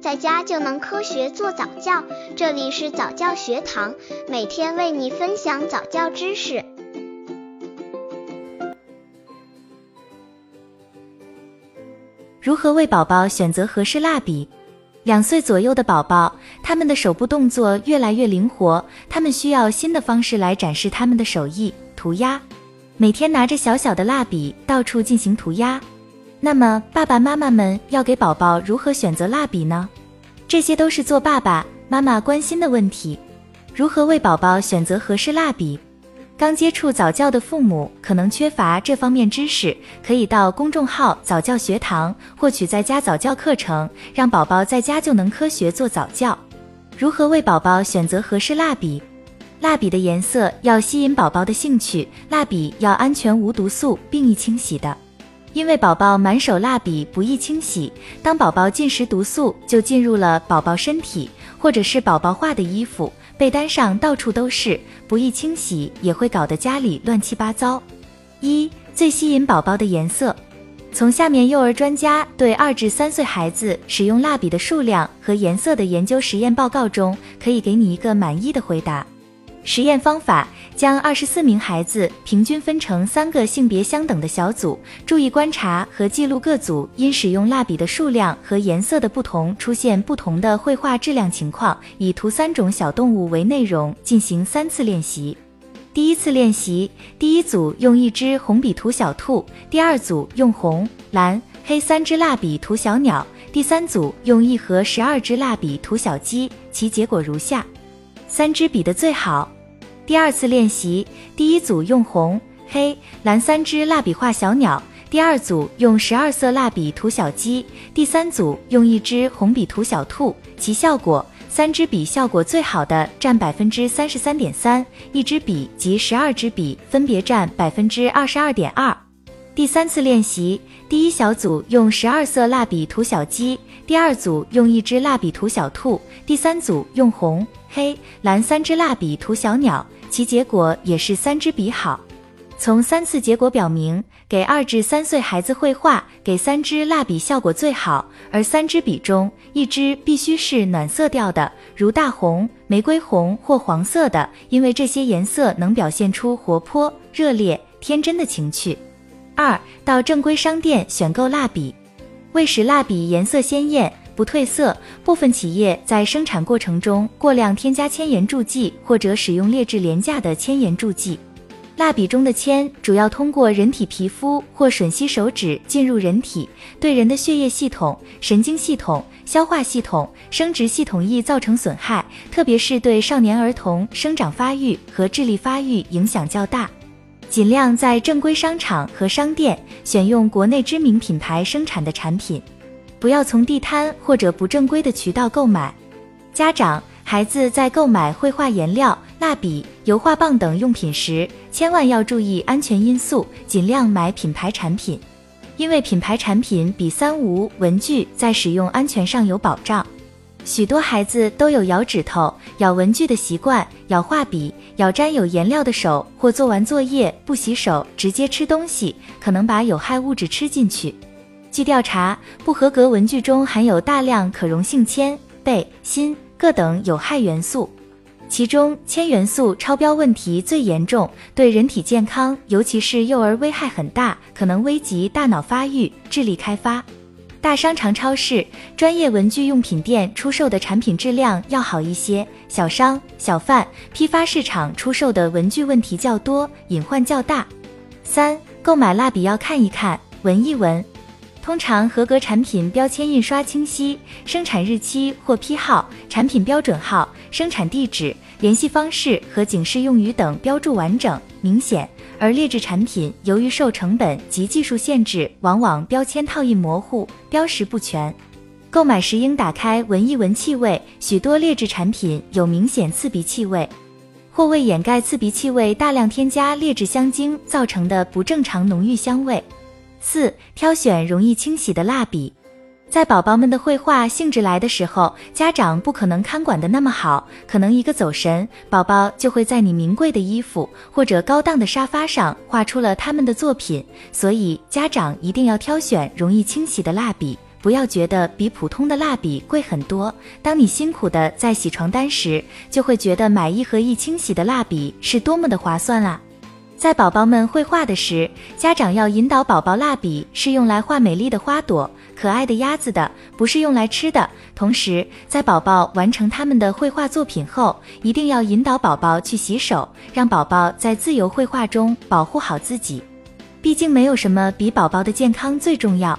在家就能科学做早教。这里是早教学堂，每天为你分享早教知识。如何为宝宝选择合适蜡笔？两岁左右的宝宝，他们的手部动作越来越灵活，他们需要新的方式来展示他们的手艺——涂鸦。每天拿着小小的蜡笔到处进行涂鸦。那么，爸爸妈妈们要给宝宝如何选择蜡笔呢？这些都是做爸爸妈妈关心的问题。如何为宝宝选择合适蜡笔？刚接触早教的父母可能缺乏这方面知识，可以到公众号早教学堂获取在家早教课程，让宝宝在家就能科学做早教。如何为宝宝选择合适蜡笔？蜡笔的颜色要吸引宝宝的兴趣，蜡笔要安全无毒素并易清洗的。因为宝宝满手蜡笔不易清洗，当宝宝进食毒素就进入了宝宝身体，或者是宝宝画的衣服、被单上到处都是，不易清洗也会搞得家里乱七八糟。一最吸引宝宝的颜色，从下面幼儿专家对二至三岁孩子使用蜡笔的数量和颜色的研究实验报告中，可以给你一个满意的回答。实验方法：将二十四名孩子平均分成三个性别相等的小组，注意观察和记录各组因使用蜡笔的数量和颜色的不同出现不同的绘画质量情况，以涂三种小动物为内容进行三次练习。第一次练习，第一组用一支红笔涂小兔，第二组用红、蓝、黑三支蜡笔涂小鸟，第三组用一盒十二支蜡笔涂小鸡。其结果如下。三支笔的最好。第二次练习，第一组用红、黑、蓝三支蜡笔画小鸟，第二组用十二色蜡笔涂小鸡，第三组用一支红笔涂小兔。其效果，三支笔效果最好的占百分之三十三点三，一支笔及十二支笔分别占百分之二十二点二。第三次练习，第一小组用十二色蜡笔涂小鸡，第二组用一支蜡笔涂小兔，第三组用红。黑蓝三支蜡笔涂小鸟，其结果也是三支笔好。从三次结果表明，给二至三岁孩子绘画，给三支蜡笔效果最好。而三支笔中，一支必须是暖色调的，如大红、玫瑰红或黄色的，因为这些颜色能表现出活泼、热烈、天真的情趣。二到正规商店选购蜡笔，为使蜡笔颜色鲜艳。不褪色，部分企业在生产过程中过量添加铅盐助剂，或者使用劣质廉价的铅盐助剂。蜡笔中的铅主要通过人体皮肤或吮吸手指进入人体，对人的血液系统、神经系统、消化系统、生殖系统易造成损害，特别是对少年儿童生长发育和智力发育影响较大。尽量在正规商场和商店选用国内知名品牌生产的产品。不要从地摊或者不正规的渠道购买。家长、孩子在购买绘画颜料、蜡笔、油画棒等用品时，千万要注意安全因素，尽量买品牌产品，因为品牌产品比三无文具在使用安全上有保障。许多孩子都有咬指头、咬文具的习惯，咬画笔、咬沾有颜料的手，或做完作业不洗手直接吃东西，可能把有害物质吃进去。据调查，不合格文具中含有大量可溶性铅、钡、锌、铬等有害元素，其中铅元素超标问题最严重，对人体健康，尤其是幼儿危害很大，可能危及大脑发育、智力开发。大商场、超市、专业文具用品店出售的产品质量要好一些，小商小贩批发市场出售的文具问题较多，隐患较大。三、购买蜡笔要看一看，闻一闻。通常合格产品标签印刷清晰，生产日期或批号、产品标准号、生产地址、联系方式和警示用语等标注完整明显，而劣质产品由于受成本及技术限制，往往标签套印模糊、标识不全。购买时应打开闻一闻气味，许多劣质产品有明显刺鼻气味，或为掩盖刺鼻气味，大量添加劣质香精造成的不正常浓郁香味。四、挑选容易清洗的蜡笔，在宝宝们的绘画兴致来的时候，家长不可能看管的那么好，可能一个走神，宝宝就会在你名贵的衣服或者高档的沙发上画出了他们的作品。所以家长一定要挑选容易清洗的蜡笔，不要觉得比普通的蜡笔贵很多。当你辛苦的在洗床单时，就会觉得买一盒易清洗的蜡笔是多么的划算啊！在宝宝们绘画的时，家长要引导宝宝，蜡笔是用来画美丽的花朵、可爱的鸭子的，不是用来吃的。同时，在宝宝完成他们的绘画作品后，一定要引导宝宝去洗手，让宝宝在自由绘画中保护好自己。毕竟，没有什么比宝宝的健康最重要。